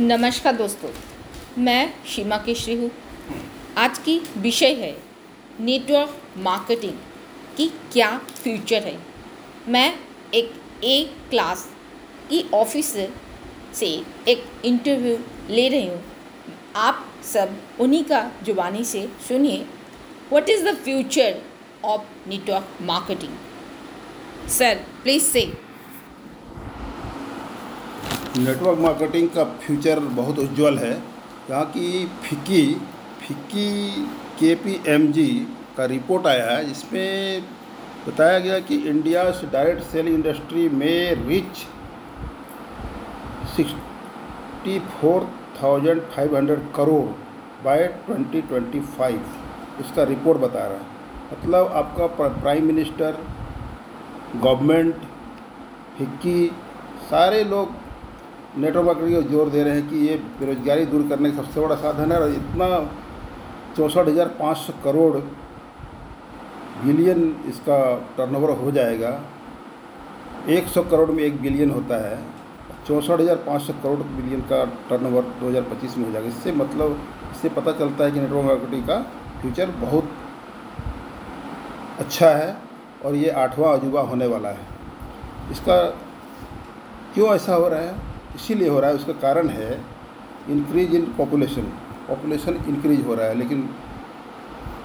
नमस्कार दोस्तों, मैं सीमा केशरी हूँ। आज की विषय है नेटवर्क मार्केटिंग की क्या फ्यूचर है। मैं एक ए क्लास की ऑफ़िस से एक इंटरव्यू ले रही हूँ। आप सब उन्हीं का जुबानी से सुनिए। What is the future of network marketing sir please से नेटवर्क मार्केटिंग का फ्यूचर बहुत उज्जवल है। यहाँ की FICCI FICCI K P M G का रिपोर्ट आया है, जिसमें बताया गया कि इंडिया डायरेक्ट सेलिंग इंडस्ट्री में reach sixty four thousand five hundred crore by twenty twenty five इसका रिपोर्ट बता रहा है। मतलब आपका प्राइम मिनिस्टर गवर्नमेंट फिक्की, सारे लोग नेटवर्क को ज़ोर दे रहे हैं कि ये बेरोजगारी दूर करने का सबसे बड़ा साधन है और इतना चौंसठ हज़ार पाँच सौ करोड़ बिलियन इसका टर्नओवर हो जाएगा। एक सौ करोड़ में एक बिलियन होता है। चौंसठ हज़ार पाँच सौ करोड़ बिलियन का टर्नओवर 2025 में हो जाएगा। इससे मतलब इससे पता चलता है कि नेटवर्क मार्केटिंग का फ्यूचर बहुत अच्छा है और ये आठवां अजूबा होने वाला है। इसका क्यों ऐसा हो रहा है? इसीलिए हो रहा है, उसका कारण है increase in population population increase हो रहा है, लेकिन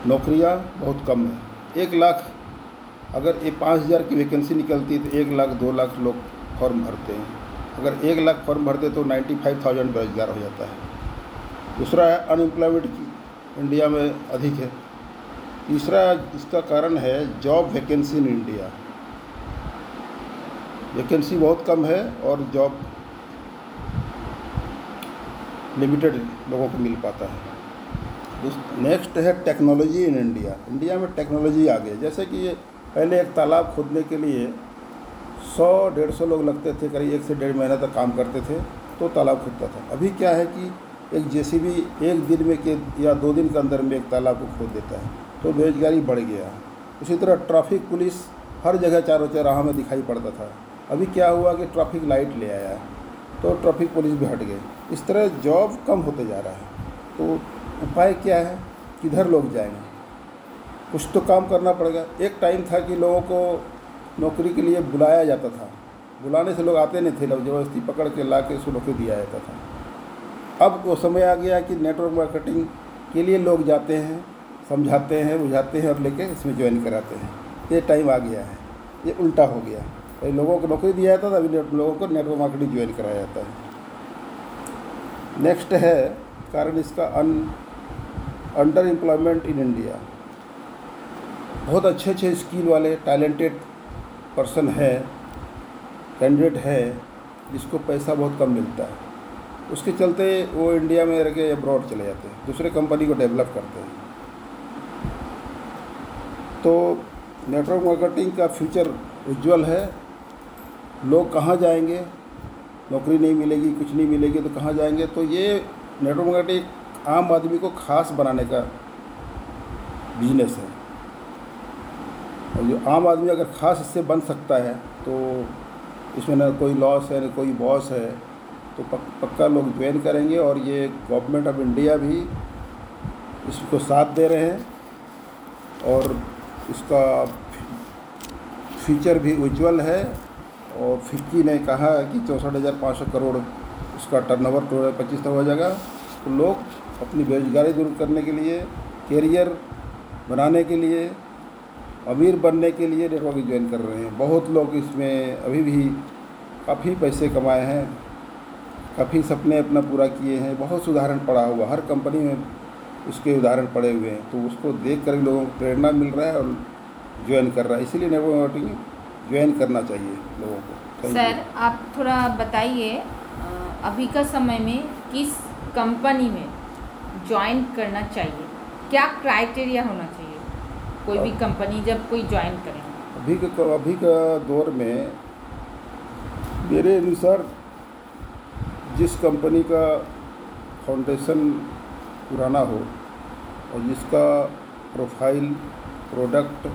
नौकरियाँ बहुत कम है। एक लाख, अगर ये पाँच हज़ार की वैकेंसी निकलती है तो एक लाख, दो लाख लोग फॉर्म भरते हैं। अगर एक लाख फॉर्म भरते तो नाइन्टी फाइव थाउज़ेंड बेरोजगार हो जाता है। दूसरा है अनएम्प्लॉयमेंट इंडिया में अधिक है। तीसरा, इसका कारण है job vacancy in India vacancy बहुत कम है और जॉब लिमिटेड लोगों को मिल पाता है। नेक्स्ट है टेक्नोलॉजी इन इंडिया इंडिया में टेक्नोलॉजी आ गई जैसे कि पहले एक तालाब खोदने के लिए सौ, डेढ़ सौ लोग लगते थे, करीब एक से डेढ़ महीना तक काम करते थे तो तालाब खुदता था। अभी क्या है कि एक जेसीबी एक दिन में के, या दो दिन के अंदर में एक तालाब को खोद देता है तो बेरोजगारी बढ़ गया उसी तरह ट्रैफ़िक पुलिस हर जगह चारों चौराहों में दिखाई पड़ता था। अभी क्या हुआ कि ट्रैफ़िक लाइट ले आया तो ट्रैफ़िक पुलिस भी हट गए इस तरह जॉब कम होते जा रहा है। तो उपाय क्या है? किधर लोग जाएँगे? कुछ तो काम करना पड़ेगा। एक टाइम था कि लोगों को नौकरी के लिए बुलाया जाता था। बुलाने से लोग आते नहीं थे, लोग ज़बरदस्ती पकड़ के ला के उसको नौकरी दिया जाता था। अब वो समय आ गया कि नेटवर्क मार्केटिंग के लिए लोग जाते हैं, समझाते हैं, बुझाते हैं और लेके इसमें ज्वाइन कराते हैं। ये टाइम आ गया है। ये उल्टा हो गया। तो लोगों को नौकरी दिया जाता था, अभी लोगों को नेटवर्क मार्केटिंग ज्वाइन कराया जाता है। नेक्स्ट है, कारण इसका अन अंडर एम्प्लॉयमेंट इन इंडिया बहुत अच्छे अच्छे स्किल वाले टैलेंटेड पर्सन है कैंडिडेट है, जिसको पैसा बहुत कम मिलता है। उसके चलते वो इंडिया में रह के अब्रॉड चले जाते हैं, दूसरे कंपनी को डेवलप करते हैं। तो नेटवर्क मार्केटिंग का फ्यूचर उज्जवल है। लोग कहाँ जाएँगे? नौकरी नहीं मिलेगी कुछ नहीं मिलेगी तो कहाँ जाएँगे? तो ये नेटवर्क मार्केटिंग आम आदमी को खास बनाने का बिज़नेस है। और जो आम आदमी अगर खास इससे बन सकता है तो इसमें ना कोई लॉस है ना कोई बॉस है तो पक, पक्का लोग ज्वाइन करेंगे और ये गवर्नमेंट ऑफ़ इंडिया भी इसको साथ दे रहे हैं और इसका फ्यूचर भी उज्जवल है। और फिक्की ने कहा कि चौंसठ हज़ार पाँच सौ करोड़ उसका टर्नओवर दो हज़ार पच्चीस तक हो जाएगा। तो लोग अपनी बेरोजगारी दूर करने के लिए कैरियर बनाने के लिए, अमीर बनने के लिए नेटवर्क ज्वाइन कर रहे हैं। बहुत लोग इसमें अभी भी काफ़ी पैसे कमाए हैं, काफ़ी सपने अपना पूरा किए हैं। बहुत उदाहरण पड़ा हुआ, हर कंपनी में उसके उदाहरण पड़े हुए हैं। तो उसको देख कर लोगों को प्रेरणा मिल रहा है और ज्वाइन कर रहा है। इसीलिए नेटवर्क मार्केटिंग ज्वाइन करना चाहिए लोगों को। सर आप थोड़ा बताइए अभी का समय में किस कंपनी में ज्वाइन करना चाहिए? क्या क्राइटेरिया होना चाहिए? कोई भी कंपनी जब कोई ज्वाइन करे। अभी का अभी का दौर में मेरे अनुसार जिस कंपनी का फाउंडेशन पुराना हो और जिसका प्रोफ़ाइल प्रोडक्ट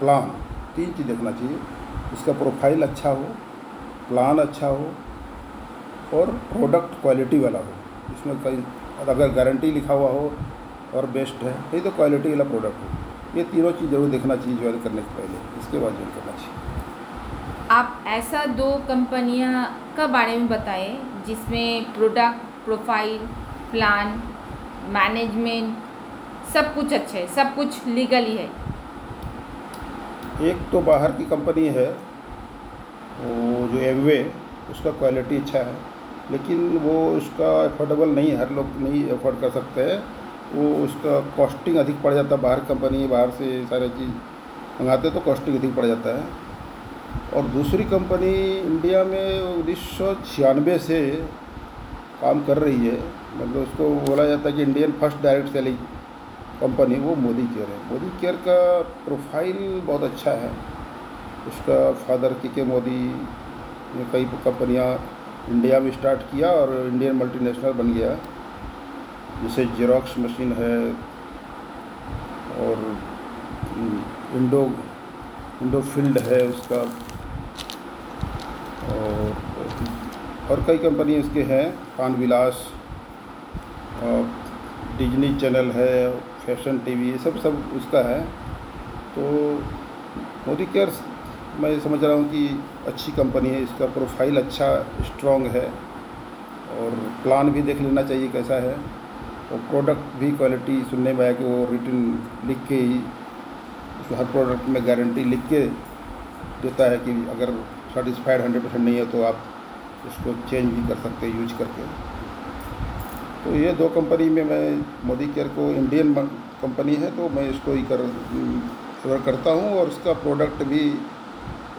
प्लान तीन चीज़ देखना चाहिए। इसका प्रोफ़ाइल अच्छा हो प्लान अच्छा हो और प्रोडक्ट क्वालिटी वाला हो। इसमें कई, अगर गारंटी लिखा हुआ हो और बेस्ट है नहीं तो क्वालिटी वाला प्रोडक्ट हो। ये तीनों चीज़ ज़रूर देखना चाहिए ज्वाइन करने से पहले। इसके बाद ज्वाइन करना चाहिए। आप ऐसा दो कंपनियाँ का बारे में बताएँ, जिसमें प्रोडक्ट प्रोफ़ाइल प्लान मैनेजमेंट सब कुछ अच्छा है, सब कुछ लीगली है। एक तो बाहर की कंपनी है, वो जो एमवे उसका क्वालिटी अच्छा है, लेकिन वो उसका अफोर्डेबल नहीं हर लोग नहीं अफोर्ड कर सकते हैं। वो उसका कॉस्टिंग अधिक पड़ जाता है, बाहर कंपनी, बाहर से सारे चीज़ मंगाते तो कॉस्टिंग अधिक पड़ जाता है। और दूसरी कंपनी इंडिया में उन्नीस सौ छियानवे से काम कर रही है मतलब उसको बोला जाता है कि Indian first direct selling company वो मोदी केयर है। मोदी केयर का प्रोफ़ाइल बहुत अच्छा है। उसका फादर के के मोदी ने कई कंपनियाँ इंडिया में स्टार्ट किया और इंडियन मल्टीनेशनल बन गया। जैसे जेरोक्स मशीन है और इंडो इंडो फ़ील्ड है उसका। और और कई कंपनी इसके हैं। पान विलास डिजनी चैनल है फ़ैशन, टीवी, ये सब सब उसका है। तो मोदी केयर मैं समझ रहा हूँ कि अच्छी कंपनी है, इसका प्रोफ़ाइल अच्छा स्ट्रॉन्ग है और प्लान भी देख लेना चाहिए कैसा है। और प्रोडक्ट भी क्वालिटी सुनने में आया कि वो रिटर्न लिख के ही हर प्रोडक्ट में गारंटी लिख के देता है कि अगर सेटिस्फाइड हंड्रेड परसेंट नहीं है तो आप उसको चेंज भी कर सकते यूज़ करके। तो ये दो कंपनी में मैं मोदी केयर को इंडियन कंपनी है तो मैं इसको ही कर करता हूँ और उसका प्रोडक्ट भी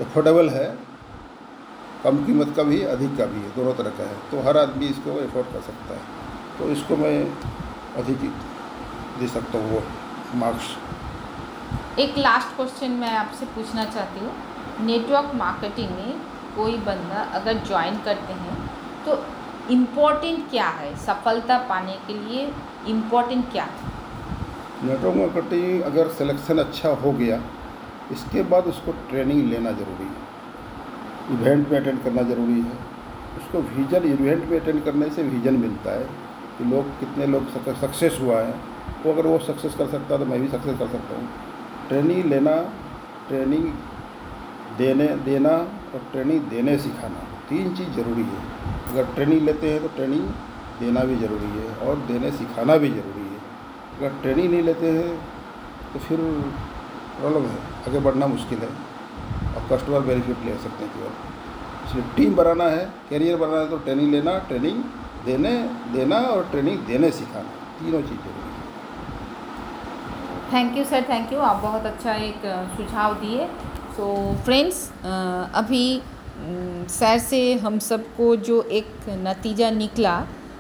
अफोर्डेबल है। कम कीमत का भी, अधिक का भी है दोनों तरह का है। तो हर आदमी इसको अफोर्ड कर सकता है। तो इसको मैं अधिक दे सकता हूँ वो मार्क्स एक लास्ट क्वेश्चन मैं आपसे पूछना चाहती हूँ। नेटवर्क मार्केटिंग में कोई बंदा अगर ज्वाइन करते हैं तो इम्पोर्टेंट क्या है? सफलता पाने के लिए इम्पोर्टेंट क्या है? नेटवर्क मार्केटिंग अगर सिलेक्शन अच्छा हो गया, इसके बाद उसको ट्रेनिंग लेना ज़रूरी है। इवेंट में अटेंड करना ज़रूरी है। उसको विजन इवेंट में अटेंड करने से विजन मिलता है कि लोग कितने लोग सक्सेस हुआ है। वो अगर वो सक्सेस कर सकता है तो मैं भी सक्सेस कर सकता हूँ। ट्रेनिंग लेना ट्रेनिंग देने, देना और ट्रेनिंग देने सिखाना, तीन चीज़ ज़रूरी है। अगर ट्रेनिंग लेते हैं तो ट्रेनिंग देना भी ज़रूरी है और देने सिखाना भी ज़रूरी है। अगर ट्रेनिंग नहीं लेते हैं तो फिर प्रॉब्लम है, आगे बढ़ना मुश्किल है और कस्टमर बेनिफिट ले सकते हैं केवल। इसलिए टीम बनाना है कैरियर बनाना है तो ट्रेनिंग लेना ट्रेनिंग देने, देना और ट्रेनिंग देने सिखाना, तीनों चीज़ ज़रूरी है। Thank you sir thank you आप बहुत अच्छा एक सुझाव दिए। सो फ्रेंड्स अभी सर से हम सबको जो एक नतीजा निकला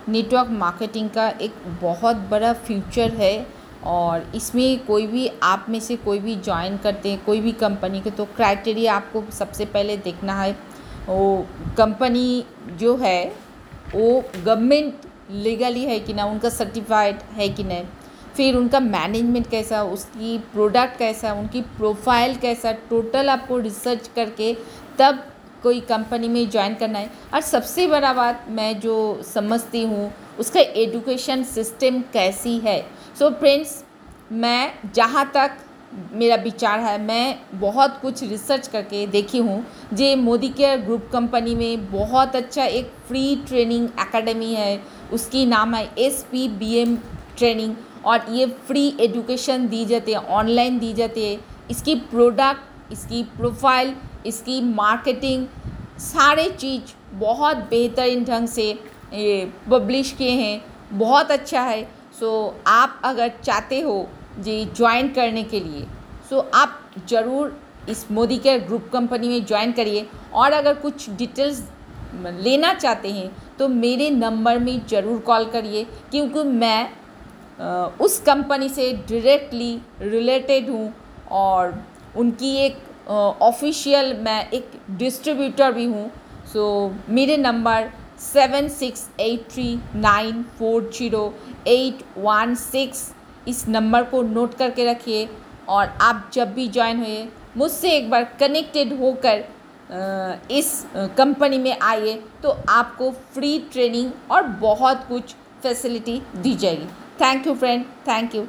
नेटवर्क मार्केटिंग का एक बहुत बड़ा फ्यूचर है और इसमें कोई भी आप में से कोई भी ज्वाइन करते हैं, कोई भी कंपनी के तो क्राइटेरिया आपको सबसे पहले देखना है। वो कंपनी जो है, वो गवर्नमेंट लीगली है कि ना, उनका सर्टिफाइड है कि नहीं। फिर उनका मैनेजमेंट कैसा, उसकी प्रोडक्ट कैसा, उनकी प्रोफ़ाइल कैसा टोटल आपको रिसर्च करके तब कोई कंपनी में ज्वाइन करना है। और सबसे बड़ा बात, मैं जो समझती हूँ, उसका एजुकेशन सिस्टम कैसी है। सो so फ्रेंड्स मैं जहाँ तक मेरा विचार है, मैं बहुत कुछ रिसर्च करके देखी हूँ। जे मोदी केयर ग्रुप कंपनी में बहुत अच्छा एक फ्री ट्रेनिंग एकेडमी है। उसकी नाम है S P B M training और ये फ्री एजुकेशन दी जाती है ऑनलाइन दी जाती है। इसकी प्रोडक्ट इसकी प्रोफ़ाइल इसकी मार्केटिंग सारे चीज़ बहुत बेहतरीन ढंग से ये पब्लिश किए हैं। बहुत अच्छा है। सो आप अगर चाहते हो जी ज्वाइन करने के लिए सो आप ज़रूर इस मोदी केयर ग्रुप कंपनी में ज्वाइन करिए। और अगर कुछ डिटेल्स लेना चाहते हैं तो मेरे नंबर में ज़रूर कॉल करिए। क्योंकि मैं उस कंपनी से डायरेक्टली रिलेटेड हूँ और उनकी एक ऑफिशियल मैं एक डिस्ट्रीब्यूटर भी हूँ सो मेरे number seven six eight three nine four zero eight one six इस नंबर को नोट करके रखिए और आप जब भी ज्वाइन हुए, मुझसे एक बार कनेक्टेड होकर इस कंपनी में आइए तो आपको फ्री ट्रेनिंग और बहुत कुछ फैसिलिटी दी जाएगी। Thank you friend thank you